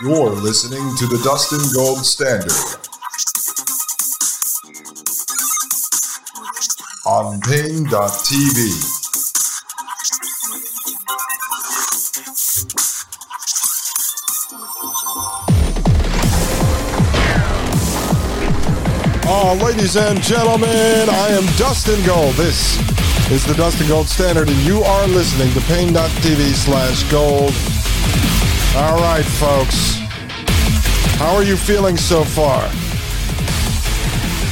You're listening to the Dustin Gold Standard on Paine.tv. Oh, ah, ladies and gentlemen, I am Dustin Gold. This is the Dustin Gold Standard, and you are listening to Paine.tv slash gold. All right, folks. How are you feeling so far?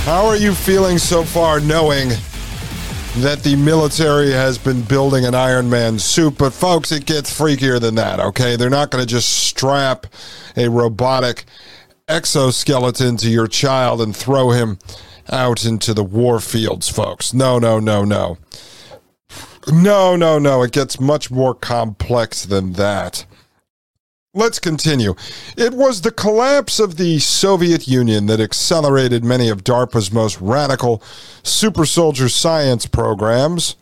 How are you feeling so far knowing that the military has been building an Iron Man suit? But, folks, it gets freakier than that, okay? They're not going to just strap a robotic exoskeleton to your child and throw him out into the war fields, folks. No, no, no, no. No, no, no. It gets much more complex than that. Let's continue. It was the collapse of the Soviet Union that accelerated many of DARPA's most radical super soldier science programs.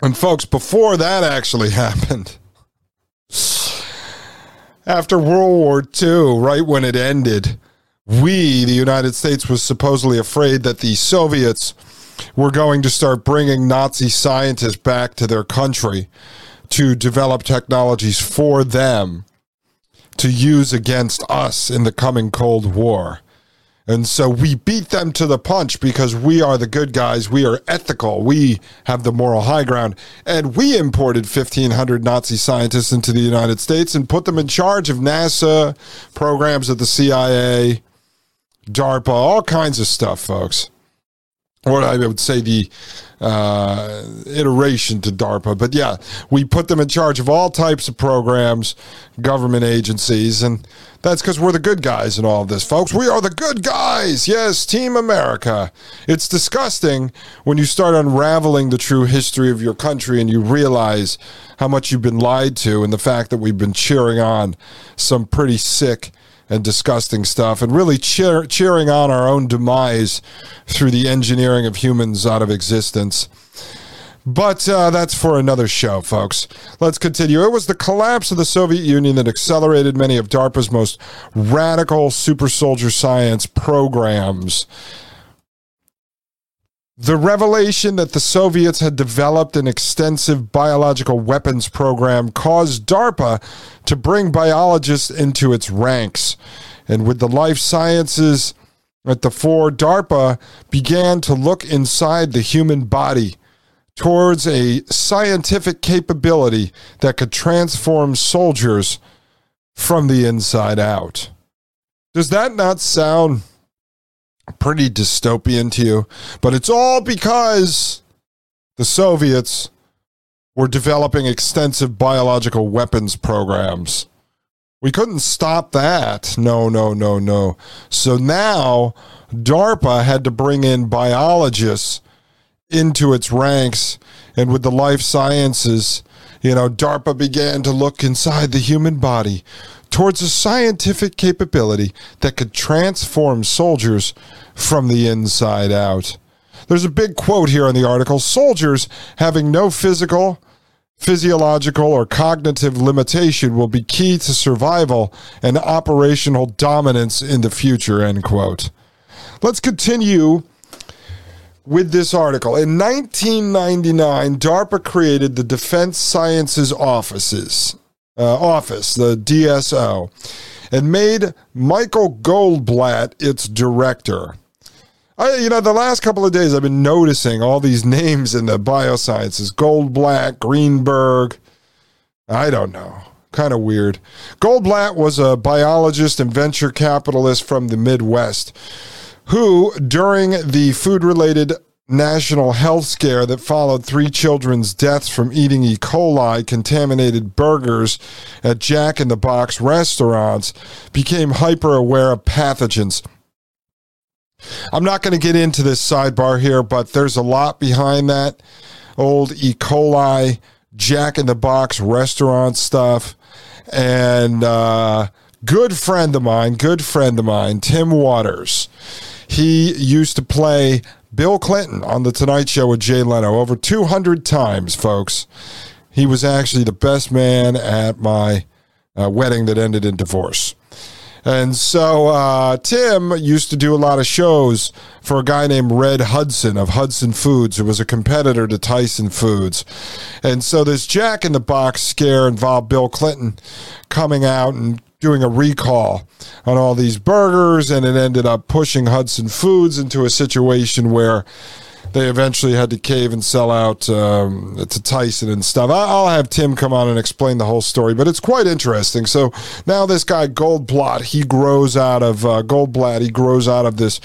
And, folks, before that actually happened, after World War II, right when it ended, we, the United States, was supposedly afraid that the Soviets were going to start bringing Nazi scientists back to their country to develop technologies for them to use against us in the coming Cold War. And so we beat them to the punch because we are the good guys. We are ethical. We have the moral high ground. And we imported 1,500 Nazi scientists into the United States and put them in charge of NASA, programs at the CIA, DARPA, all kinds of stuff, folks. Or I would say the uh, iteration to DARPA. But yeah, we put them in charge of all types of programs, government agencies, and that's because we're the good guys in all of this, folks. We are the good guys. Yes, Team America. It's disgusting when you start unraveling the true history of your country and you realize how much you've been lied to and the fact that we've been cheering on some pretty sick and disgusting stuff, and really cheer, cheering on our own demise through the engineering of humans out of existence. But uh, that's for another show, folks. Let's continue. It was the collapse of the Soviet Union that accelerated many of DARPA's most radical super soldier science programs. The revelation that the Soviets had developed an extensive biological weapons program caused DARPA to bring biologists into its ranks. And with the life sciences at the fore, DARPA began to look inside the human body towards a scientific capability that could transform soldiers from the inside out. Does that not sound pretty dystopian to you. But it's all because the Soviets were developing extensive biological weapons programs. We couldn't stop that. No, no, no, no. So now DARPA had to bring in biologists into its ranks. And with the life sciences, you know, DARPA began to look inside the human body towards a scientific capability that could transform soldiers from the inside out. There's a big quote here in the article soldiers having no physical, physiological, or cognitive limitation will be key to survival and operational dominance in the future, end quote. Let's continue with this article. In 1999, DARPA created the Defense Sciences Offices uh, office, the DSO, and made Michael Goldblatt its director. I, you know, the last couple of days I've been noticing all these names in the biosciences Goldblatt, Greenberg. I don't know. Kind of weird. Goldblatt was a biologist and venture capitalist from the Midwest who, during the food related national health scare that followed three children's deaths from eating E. coli contaminated burgers at Jack in the Box restaurants became hyper aware of pathogens. I'm not going to get into this sidebar here, but there's a lot behind that old E. coli, Jack in the Box restaurant stuff. And uh, good friend of mine, good friend of mine, Tim Waters. He used to play Bill Clinton on The Tonight Show with Jay Leno over 200 times, folks. He was actually the best man at my uh, wedding that ended in divorce. And so uh, Tim used to do a lot of shows for a guy named Red Hudson of Hudson Foods, who was a competitor to Tyson Foods. And so this Jack in the Box scare involved Bill Clinton coming out and doing a recall on all these burgers, and it ended up pushing Hudson Foods into a situation where they eventually had to cave and sell out um, to Tyson and stuff. I'll have Tim come on and explain the whole story, but it's quite interesting. So now this guy Goldblatt, he grows out of uh, Goldblatt, he grows out of this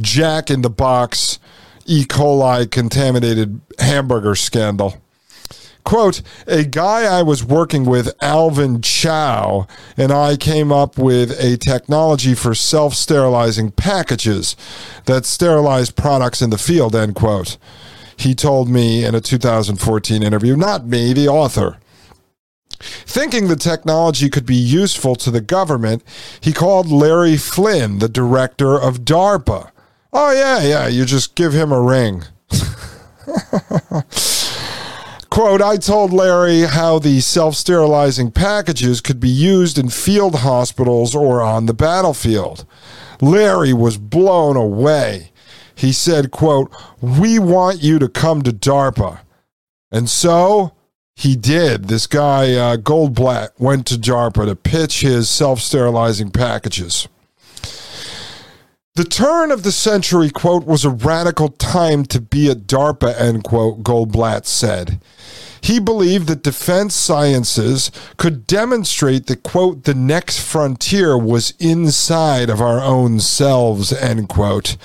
Jack in the Box E. coli contaminated hamburger scandal. Quote, a guy I was working with, Alvin Chow, and I came up with a technology for self sterilizing packages that sterilize products in the field, end quote. He told me in a 2014 interview, not me, the author. Thinking the technology could be useful to the government, he called Larry Flynn, the director of DARPA. Oh, yeah, yeah, you just give him a ring. Quote, I told Larry how the self sterilizing packages could be used in field hospitals or on the battlefield. Larry was blown away. He said, quote, We want you to come to DARPA. And so he did. This guy, uh, Goldblatt, went to DARPA to pitch his self sterilizing packages. The turn of the century, quote, was a radical time to be at DARPA, end quote, Goldblatt said. He believed that defense sciences could demonstrate that, quote, the next frontier was inside of our own selves, end quote.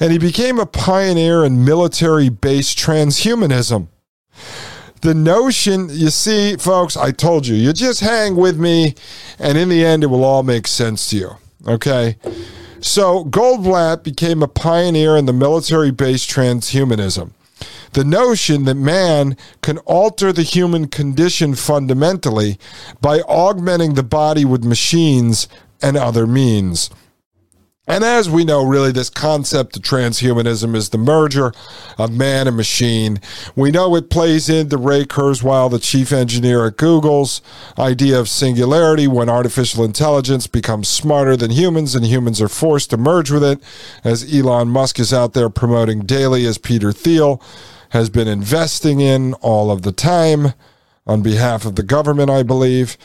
And he became a pioneer in military based transhumanism. The notion, you see, folks, I told you, you just hang with me, and in the end, it will all make sense to you. Okay? So Goldblatt became a pioneer in the military based transhumanism. The notion that man can alter the human condition fundamentally by augmenting the body with machines and other means. And as we know, really, this concept of transhumanism is the merger of man and machine. We know it plays into Ray Kurzweil, the chief engineer at Google's idea of singularity when artificial intelligence becomes smarter than humans and humans are forced to merge with it, as Elon Musk is out there promoting daily, as Peter Thiel has been investing in all of the time on behalf of the government, I believe.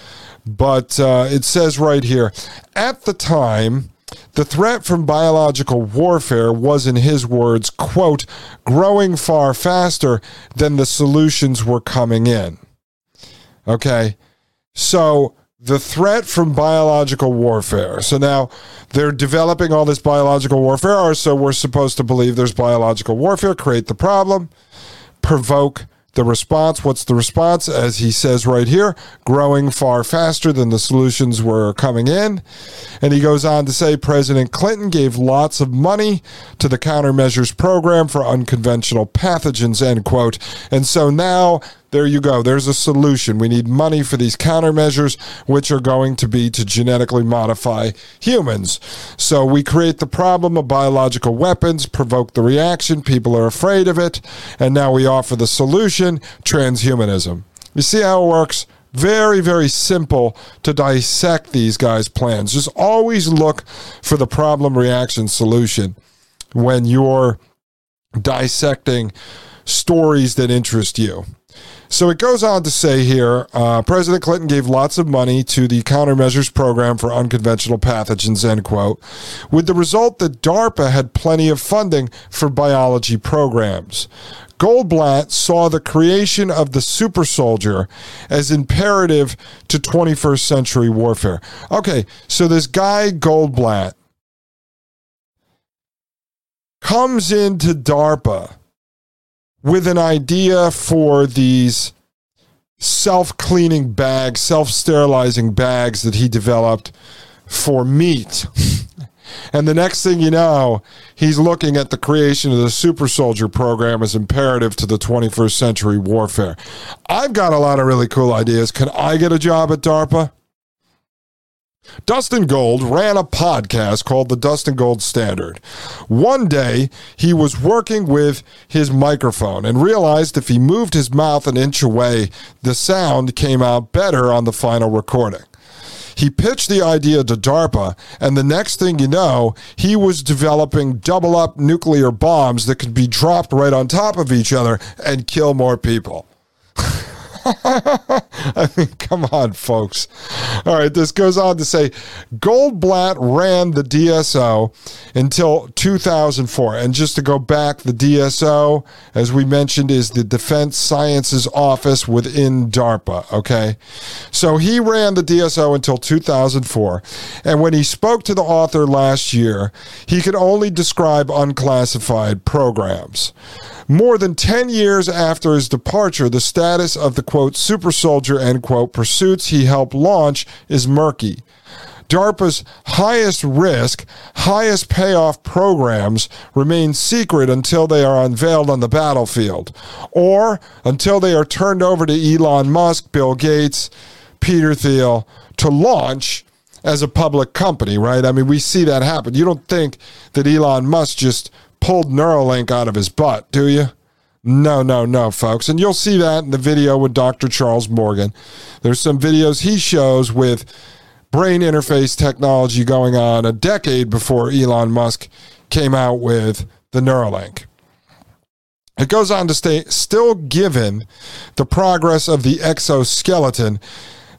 But uh, it says right here at the time, the threat from biological warfare was, in his words, quote, growing far faster than the solutions were coming in. Okay. So the threat from biological warfare. So now they're developing all this biological warfare, or so we're supposed to believe there's biological warfare, create the problem, provoke the response, what's the response? As he says right here, growing far faster than the solutions were coming in. And he goes on to say President Clinton gave lots of money to the countermeasures program for unconventional pathogens, end quote. And so now there you go. There's a solution. We need money for these countermeasures, which are going to be to genetically modify humans. So we create the problem of biological weapons, provoke the reaction. People are afraid of it. And now we offer the solution transhumanism. You see how it works? Very, very simple to dissect these guys' plans. Just always look for the problem reaction solution when you're dissecting stories that interest you. So it goes on to say here uh, President Clinton gave lots of money to the countermeasures program for unconventional pathogens, end quote, with the result that DARPA had plenty of funding for biology programs. Goldblatt saw the creation of the super soldier as imperative to 21st century warfare. Okay, so this guy, Goldblatt, comes into DARPA with an idea for these self cleaning bags, self sterilizing bags that he developed for meat. and the next thing you know, he's looking at the creation of the super soldier program as imperative to the 21st century warfare. I've got a lot of really cool ideas. Can I get a job at DARPA? Dustin Gold ran a podcast called the Dustin Gold Standard. One day, he was working with his microphone and realized if he moved his mouth an inch away, the sound came out better on the final recording. He pitched the idea to DARPA, and the next thing you know, he was developing double up nuclear bombs that could be dropped right on top of each other and kill more people. I mean, come on, folks. All right, this goes on to say Goldblatt ran the DSO until 2004. And just to go back, the DSO, as we mentioned, is the Defense Sciences Office within DARPA. Okay. So he ran the DSO until 2004. And when he spoke to the author last year, he could only describe unclassified programs. More than 10 years after his departure, the status of the quote super soldier end quote pursuits he helped launch is murky. DARPA's highest risk, highest payoff programs remain secret until they are unveiled on the battlefield or until they are turned over to Elon Musk, Bill Gates, Peter Thiel to launch as a public company, right? I mean, we see that happen. You don't think that Elon Musk just pulled Neuralink out of his butt, do you? No, no, no, folks. And you'll see that in the video with Dr. Charles Morgan. There's some videos he shows with brain interface technology going on a decade before Elon Musk came out with the Neuralink. It goes on to state still given the progress of the exoskeleton,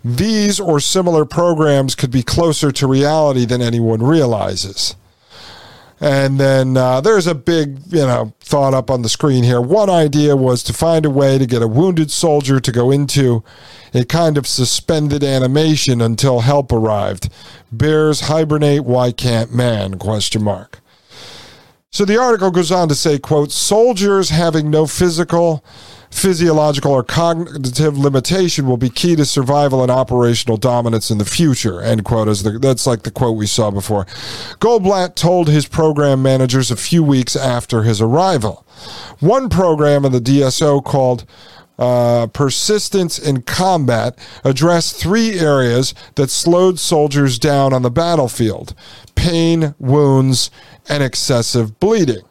these or similar programs could be closer to reality than anyone realizes. And then uh, there's a big, you know, thought up on the screen here. One idea was to find a way to get a wounded soldier to go into a kind of suspended animation until help arrived. Bears hibernate, why can't man? Question mark. So the article goes on to say, quote, soldiers having no physical physiological or cognitive limitation will be key to survival and operational dominance in the future, end quote. As the, that's like the quote we saw before. Goldblatt told his program managers a few weeks after his arrival. One program in the DSO called uh, persistence in combat addressed three areas that slowed soldiers down on the battlefield pain, wounds, and excessive bleeding.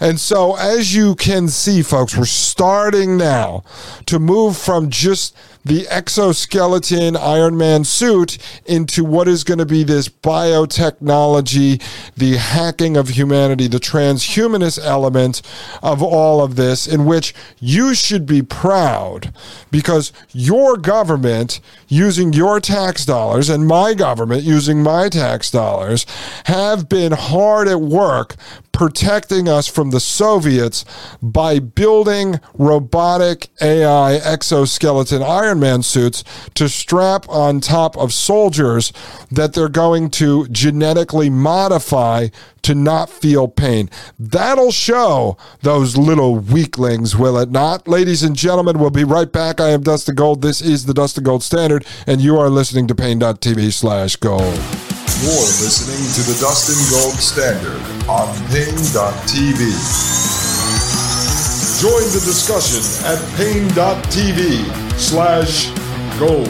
And so, as you can see, folks, we're starting now to move from just the exoskeleton Iron Man suit into what is going to be this biotechnology, the hacking of humanity, the transhumanist element of all of this, in which you should be proud because your government, using your tax dollars, and my government, using my tax dollars, have been hard at work protecting us from the Soviets by building robotic AI exoskeleton Iron Man suits to strap on top of soldiers that they're going to genetically modify to not feel pain. That'll show those little weaklings, will it not? Ladies and gentlemen, we'll be right back. I am Dustin Gold. This is the Dustin Gold Standard, and you are listening to Paine.tv slash gold. You're listening to the Dustin Gold Standard on Paine.tv. Join the discussion at Paine.tv slash gold.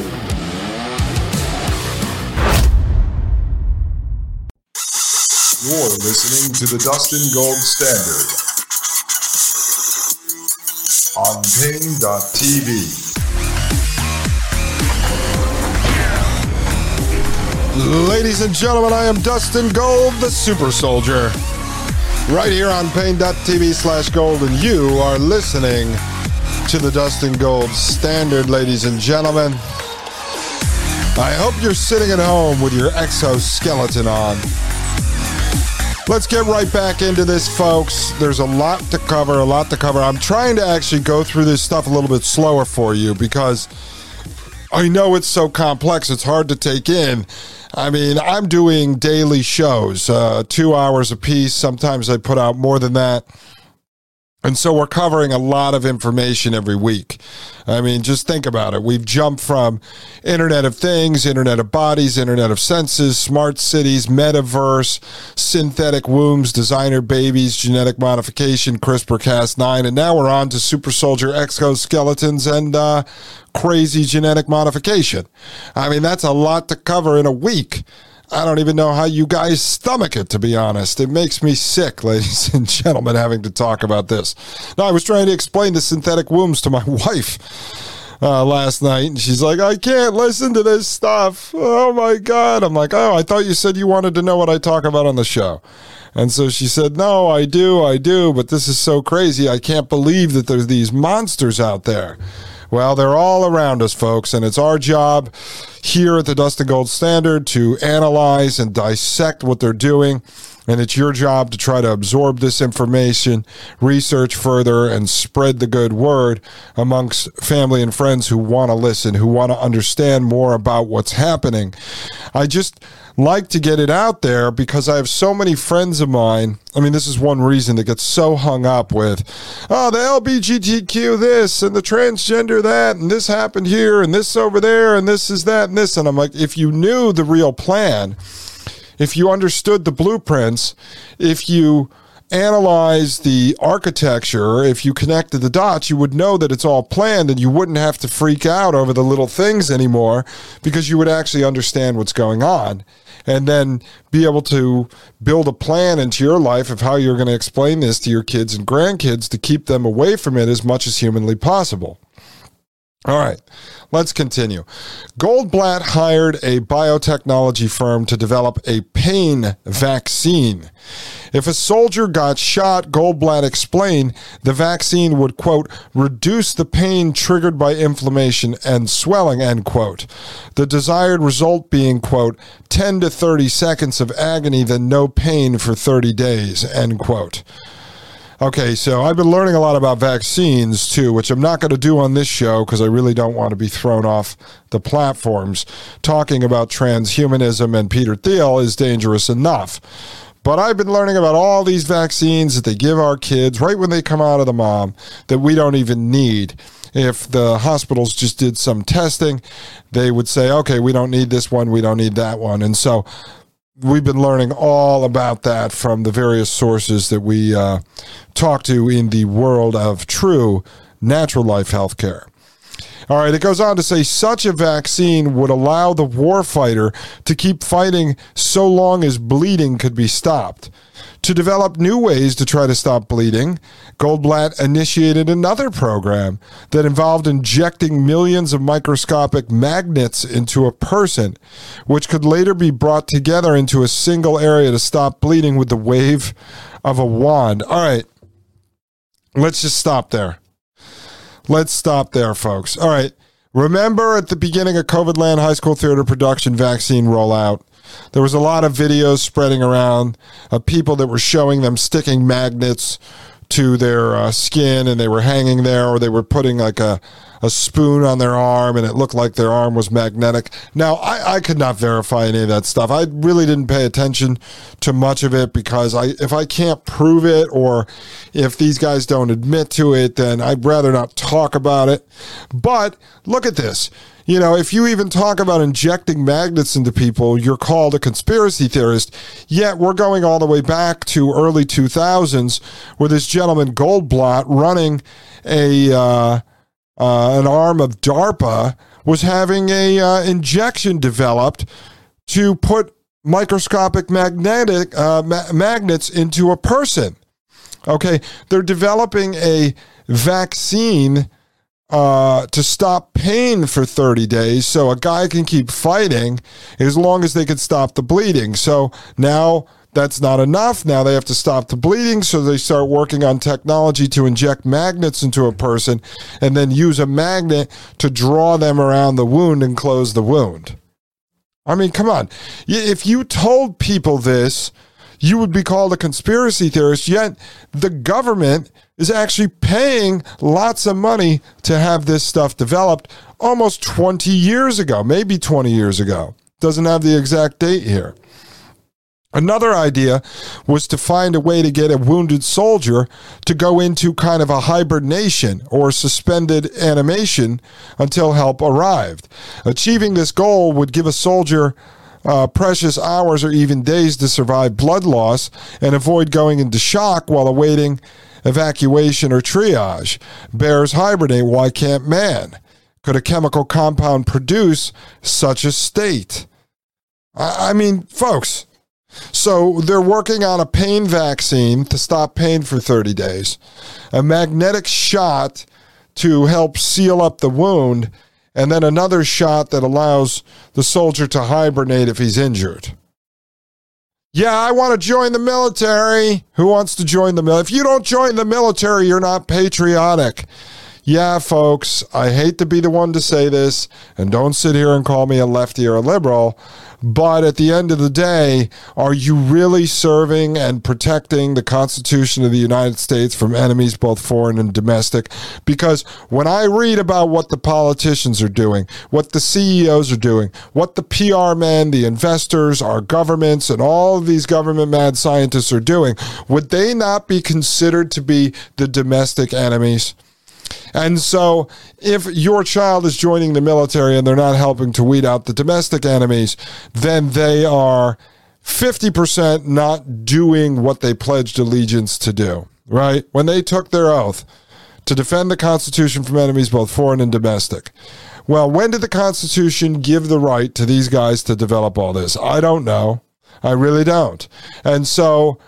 You're listening to the Dustin Gold Standard on Paine.tv. Ladies and gentlemen, I am Dustin Gold, the super soldier. Right here on Paine.tv slash gold, and you are listening to the Dustin Gold Standard, ladies and gentlemen. I hope you're sitting at home with your exoskeleton on. Let's get right back into this, folks. There's a lot to cover, a lot to cover. I'm trying to actually go through this stuff a little bit slower for you because I know it's so complex, it's hard to take in. I mean, I'm doing daily shows, uh, two hours a piece. Sometimes I put out more than that. And so we're covering a lot of information every week. I mean, just think about it. We've jumped from Internet of Things, Internet of Bodies, Internet of Senses, smart cities, metaverse, synthetic wombs, designer babies, genetic modification, CRISPR Cas9, and now we're on to super soldier exoskeletons and uh, crazy genetic modification. I mean, that's a lot to cover in a week. I don't even know how you guys stomach it, to be honest. It makes me sick, ladies and gentlemen, having to talk about this. Now, I was trying to explain the synthetic wombs to my wife uh, last night, and she's like, I can't listen to this stuff. Oh my God. I'm like, oh, I thought you said you wanted to know what I talk about on the show. And so she said, No, I do, I do, but this is so crazy. I can't believe that there's these monsters out there. Well, they're all around us, folks, and it's our job here at the Dustin Gold Standard to analyze and dissect what they're doing. And it's your job to try to absorb this information, research further, and spread the good word amongst family and friends who want to listen, who want to understand more about what's happening. I just like to get it out there because I have so many friends of mine. I mean, this is one reason that gets so hung up with, oh, the LBGTQ this and the transgender that, and this happened here and this over there and this is that and this. And I'm like, if you knew the real plan, if you understood the blueprints, if you analyze the architecture, if you connected the dots, you would know that it's all planned and you wouldn't have to freak out over the little things anymore because you would actually understand what's going on and then be able to build a plan into your life of how you're going to explain this to your kids and grandkids to keep them away from it as much as humanly possible. All right, let's continue. Goldblatt hired a biotechnology firm to develop a pain vaccine. If a soldier got shot, Goldblatt explained the vaccine would, quote, reduce the pain triggered by inflammation and swelling, end quote. The desired result being, quote, 10 to 30 seconds of agony, then no pain for 30 days, end quote. Okay, so I've been learning a lot about vaccines too, which I'm not going to do on this show because I really don't want to be thrown off the platforms. Talking about transhumanism and Peter Thiel is dangerous enough. But I've been learning about all these vaccines that they give our kids right when they come out of the mom that we don't even need. If the hospitals just did some testing, they would say, okay, we don't need this one, we don't need that one. And so we've been learning all about that from the various sources that we uh, talk to in the world of true natural life healthcare. All right, it goes on to say such a vaccine would allow the warfighter to keep fighting so long as bleeding could be stopped. To develop new ways to try to stop bleeding, Goldblatt initiated another program that involved injecting millions of microscopic magnets into a person, which could later be brought together into a single area to stop bleeding with the wave of a wand. All right, let's just stop there. Let's stop there, folks. All right. Remember at the beginning of COVID Land High School Theater production vaccine rollout, there was a lot of videos spreading around of people that were showing them sticking magnets to their uh, skin and they were hanging there or they were putting like a, a spoon on their arm and it looked like their arm was magnetic. Now, I, I could not verify any of that stuff. I really didn't pay attention to much of it because I if I can't prove it or if these guys don't admit to it, then I'd rather not talk about it. But look at this you know, if you even talk about injecting magnets into people, you're called a conspiracy theorist. Yet we're going all the way back to early 2000s where this gentleman Goldblatt running a uh, uh, an arm of DARPA was having a uh, injection developed to put microscopic magnetic uh, ma- magnets into a person. Okay, they're developing a vaccine uh, to stop pain for 30 days so a guy can keep fighting as long as they can stop the bleeding. So now that's not enough. Now they have to stop the bleeding, so they start working on technology to inject magnets into a person and then use a magnet to draw them around the wound and close the wound. I mean, come on. If you told people this, you would be called a conspiracy theorist. Yet the government is actually paying lots of money to have this stuff developed almost 20 years ago, maybe 20 years ago. Doesn't have the exact date here. Another idea was to find a way to get a wounded soldier to go into kind of a hibernation or suspended animation until help arrived. Achieving this goal would give a soldier uh, precious hours or even days to survive blood loss and avoid going into shock while awaiting evacuation or triage. Bears hibernate. Why can't man? Could a chemical compound produce such a state? I, I mean, folks so they're working on a pain vaccine to stop pain for 30 days, a magnetic shot to help seal up the wound, and then another shot that allows the soldier to hibernate if he's injured. Yeah, I want to join the military. Who wants to join the military? If you don't join the military, you're not patriotic. Yeah, folks, I hate to be the one to say this, and don't sit here and call me a lefty or a liberal, but at the end of the day, are you really serving and protecting the Constitution of the United States from enemies, both foreign and domestic? Because when I read about what the politicians are doing, what the CEOs are doing, what the PR men, the investors, our governments, and all of these government mad scientists are doing, would they not be considered to be the domestic enemies? And so, if your child is joining the military and they're not helping to weed out the domestic enemies, then they are 50% not doing what they pledged allegiance to do, right? When they took their oath to defend the Constitution from enemies, both foreign and domestic. Well, when did the Constitution give the right to these guys to develop all this? I don't know. I really don't. And so,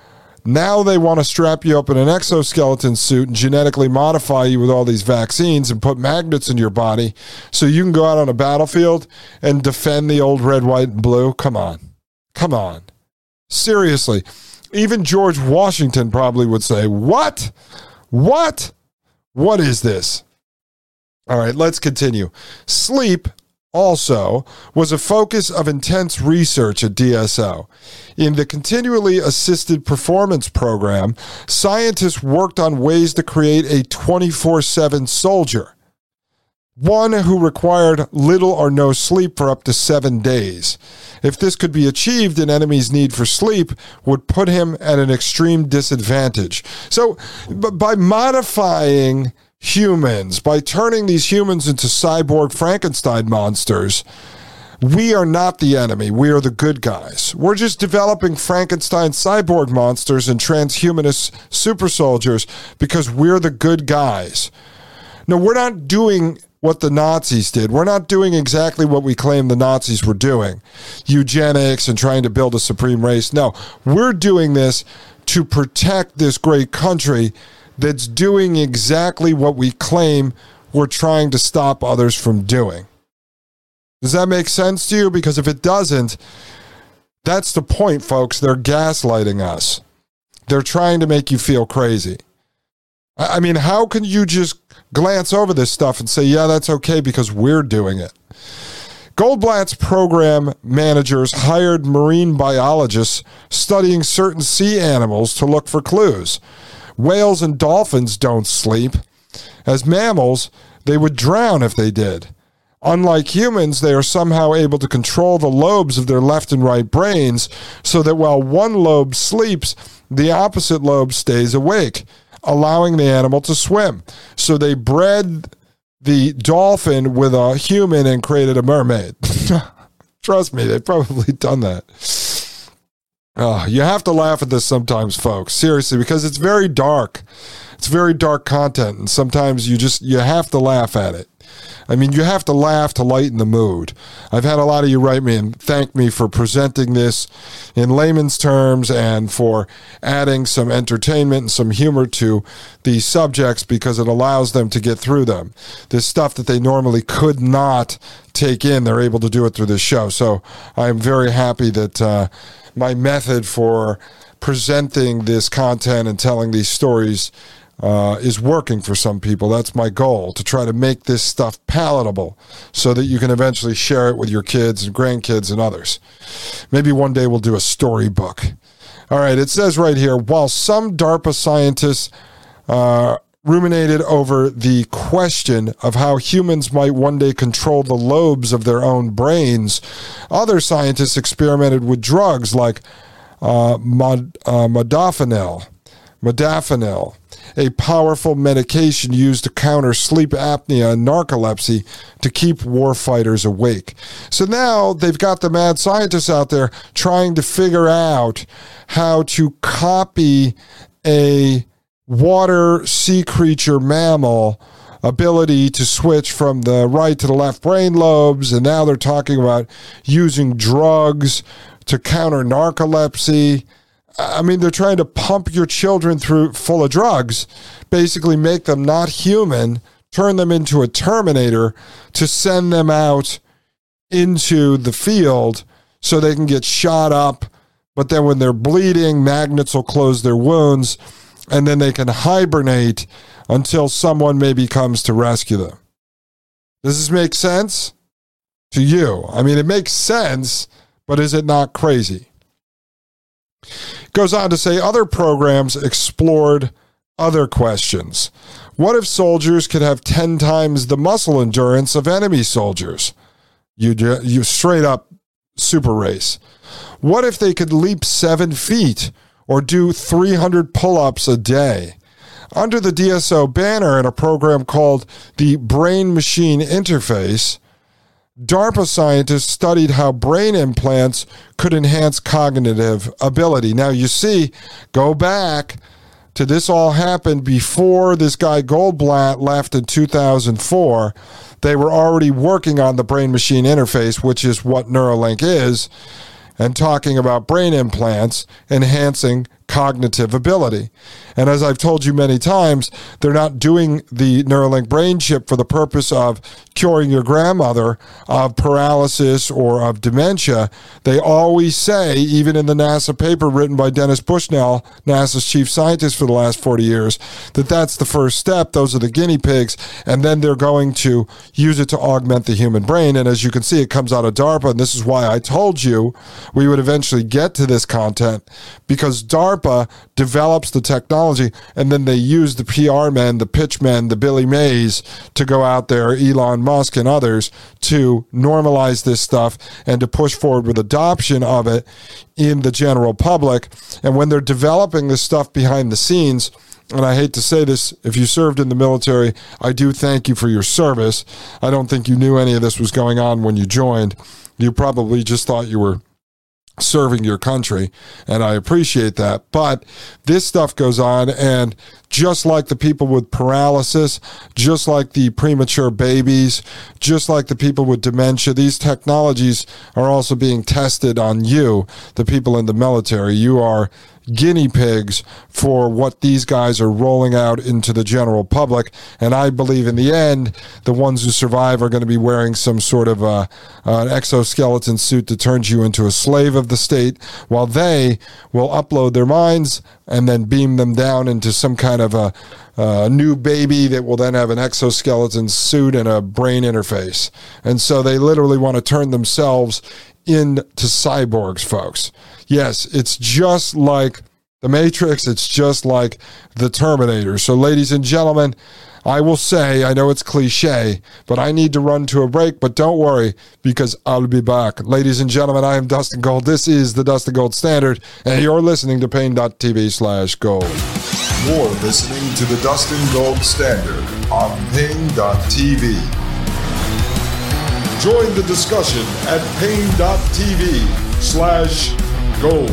now they want to strap you up in an exoskeleton suit and genetically modify you with all these vaccines and put magnets in your body so you can go out on a battlefield and defend the old red, white, and blue. Come on. Come on. Seriously. Even George Washington probably would say, What? What? What is this? All right, let's continue. Sleep also was a focus of intense research at DSO. In the Continually Assisted Performance Program, scientists worked on ways to create a 24 7 soldier, one who required little or no sleep for up to seven days. If this could be achieved, an enemy's need for sleep would put him at an extreme disadvantage. So, by modifying humans, by turning these humans into cyborg Frankenstein monsters, we are not the enemy. We are the good guys. We're just developing Frankenstein cyborg monsters and transhumanist super soldiers because we're the good guys. No, we're not doing what the Nazis did. We're not doing exactly what we claim the Nazis were doing eugenics and trying to build a supreme race. No, we're doing this to protect this great country that's doing exactly what we claim we're trying to stop others from doing. Does that make sense to you? Because if it doesn't, that's the point, folks. They're gaslighting us. They're trying to make you feel crazy. I mean, how can you just glance over this stuff and say, yeah, that's okay because we're doing it? Goldblatt's program managers hired marine biologists studying certain sea animals to look for clues. Whales and dolphins don't sleep. As mammals, they would drown if they did. Unlike humans, they are somehow able to control the lobes of their left and right brains so that while one lobe sleeps, the opposite lobe stays awake, allowing the animal to swim. So they bred the dolphin with a human and created a mermaid. Trust me, they've probably done that. Oh, you have to laugh at this sometimes, folks. Seriously, because it's very dark. It's very dark content, and sometimes you just you have to laugh at it. I mean, you have to laugh to lighten the mood. I've had a lot of you write me and thank me for presenting this in layman's terms and for adding some entertainment and some humor to these subjects because it allows them to get through them. This stuff that they normally could not take in, they're able to do it through this show. So I'm very happy that. Uh, my method for presenting this content and telling these stories uh, is working for some people. That's my goal to try to make this stuff palatable so that you can eventually share it with your kids and grandkids and others. Maybe one day we'll do a storybook. All right, it says right here while some DARPA scientists uh, ruminated over the question of how humans might one day control the lobes of their own brains, other scientists experimented with drugs like uh, mod, uh, modafinil, modafinil, a powerful medication used to counter sleep apnea and narcolepsy to keep warfighters awake. So now they've got the mad scientists out there trying to figure out how to copy a water sea creature mammal ability to switch from the right to the left brain lobes and now they're talking about using drugs to counter narcolepsy. I mean they're trying to pump your children through full of drugs basically make them not human turn them into a terminator to send them out into the field so they can get shot up. But then when they're bleeding magnets will close their wounds and then they can hibernate until someone maybe comes to rescue them. Does this make sense to you? I mean, it makes sense, but is it not crazy? Goes on to say other programs explored other questions. What if soldiers could have 10 times the muscle endurance of enemy soldiers? You, you straight up super race. What if they could leap seven feet or do 300 pull ups a day. Under the DSO banner in a program called the Brain Machine Interface, DARPA scientists studied how brain implants could enhance cognitive ability. Now, you see, go back to this all happened before this guy Goldblatt left in 2004. They were already working on the brain machine interface, which is what Neuralink is and talking about brain implants enhancing cognitive ability. And as I've told you many times, they're not doing the Neuralink brain chip for the purpose of curing your grandmother of paralysis or of dementia. They always say, even in the NASA paper written by Dennis Bushnell, NASA's chief scientist for the last 40 years, that that's the first step. Those are the guinea pigs. And then they're going to use it to augment the human brain. And as you can see, it comes out of DARPA. And this is why I told you we would eventually get to this content because DARPA develops the technology and then they use the PR men, the pitch men, the Billy Mays to go out there, Elon Musk and others, to normalize this stuff and to push forward with adoption of it in the general public. And when they're developing this stuff behind the scenes, and I hate to say this, if you served in the military, I do thank you for your service. I don't think you knew any of this was going on when you joined. You probably just thought you were serving your country and I appreciate that. But this stuff goes on and just like the people with paralysis just like the premature babies just like the people with dementia these technologies are also being tested on you the people in the military. You are guinea pigs for what these guys are rolling out into the general public. And I believe in the end, the ones who survive are going to be wearing some sort of uh, an exoskeleton suit that turns you into a slave of the state, while they will upload their minds and then beam them down into some kind of a, a new baby that will then have an exoskeleton suit and a brain interface. And so they literally want to turn themselves into cyborgs, folks. Yes, it's just like the Matrix, it's just like the Terminator. So, ladies and gentlemen, I will say, I know it's cliche, but I need to run to a break. But don't worry, because I'll be back. Ladies and gentlemen, I am Dustin Gold. This is the Dustin Gold Standard, and you're listening to Paine.tv slash gold. You're listening to the Dustin Gold Standard on Paine.tv. Join the discussion at Paine.tv slash gold.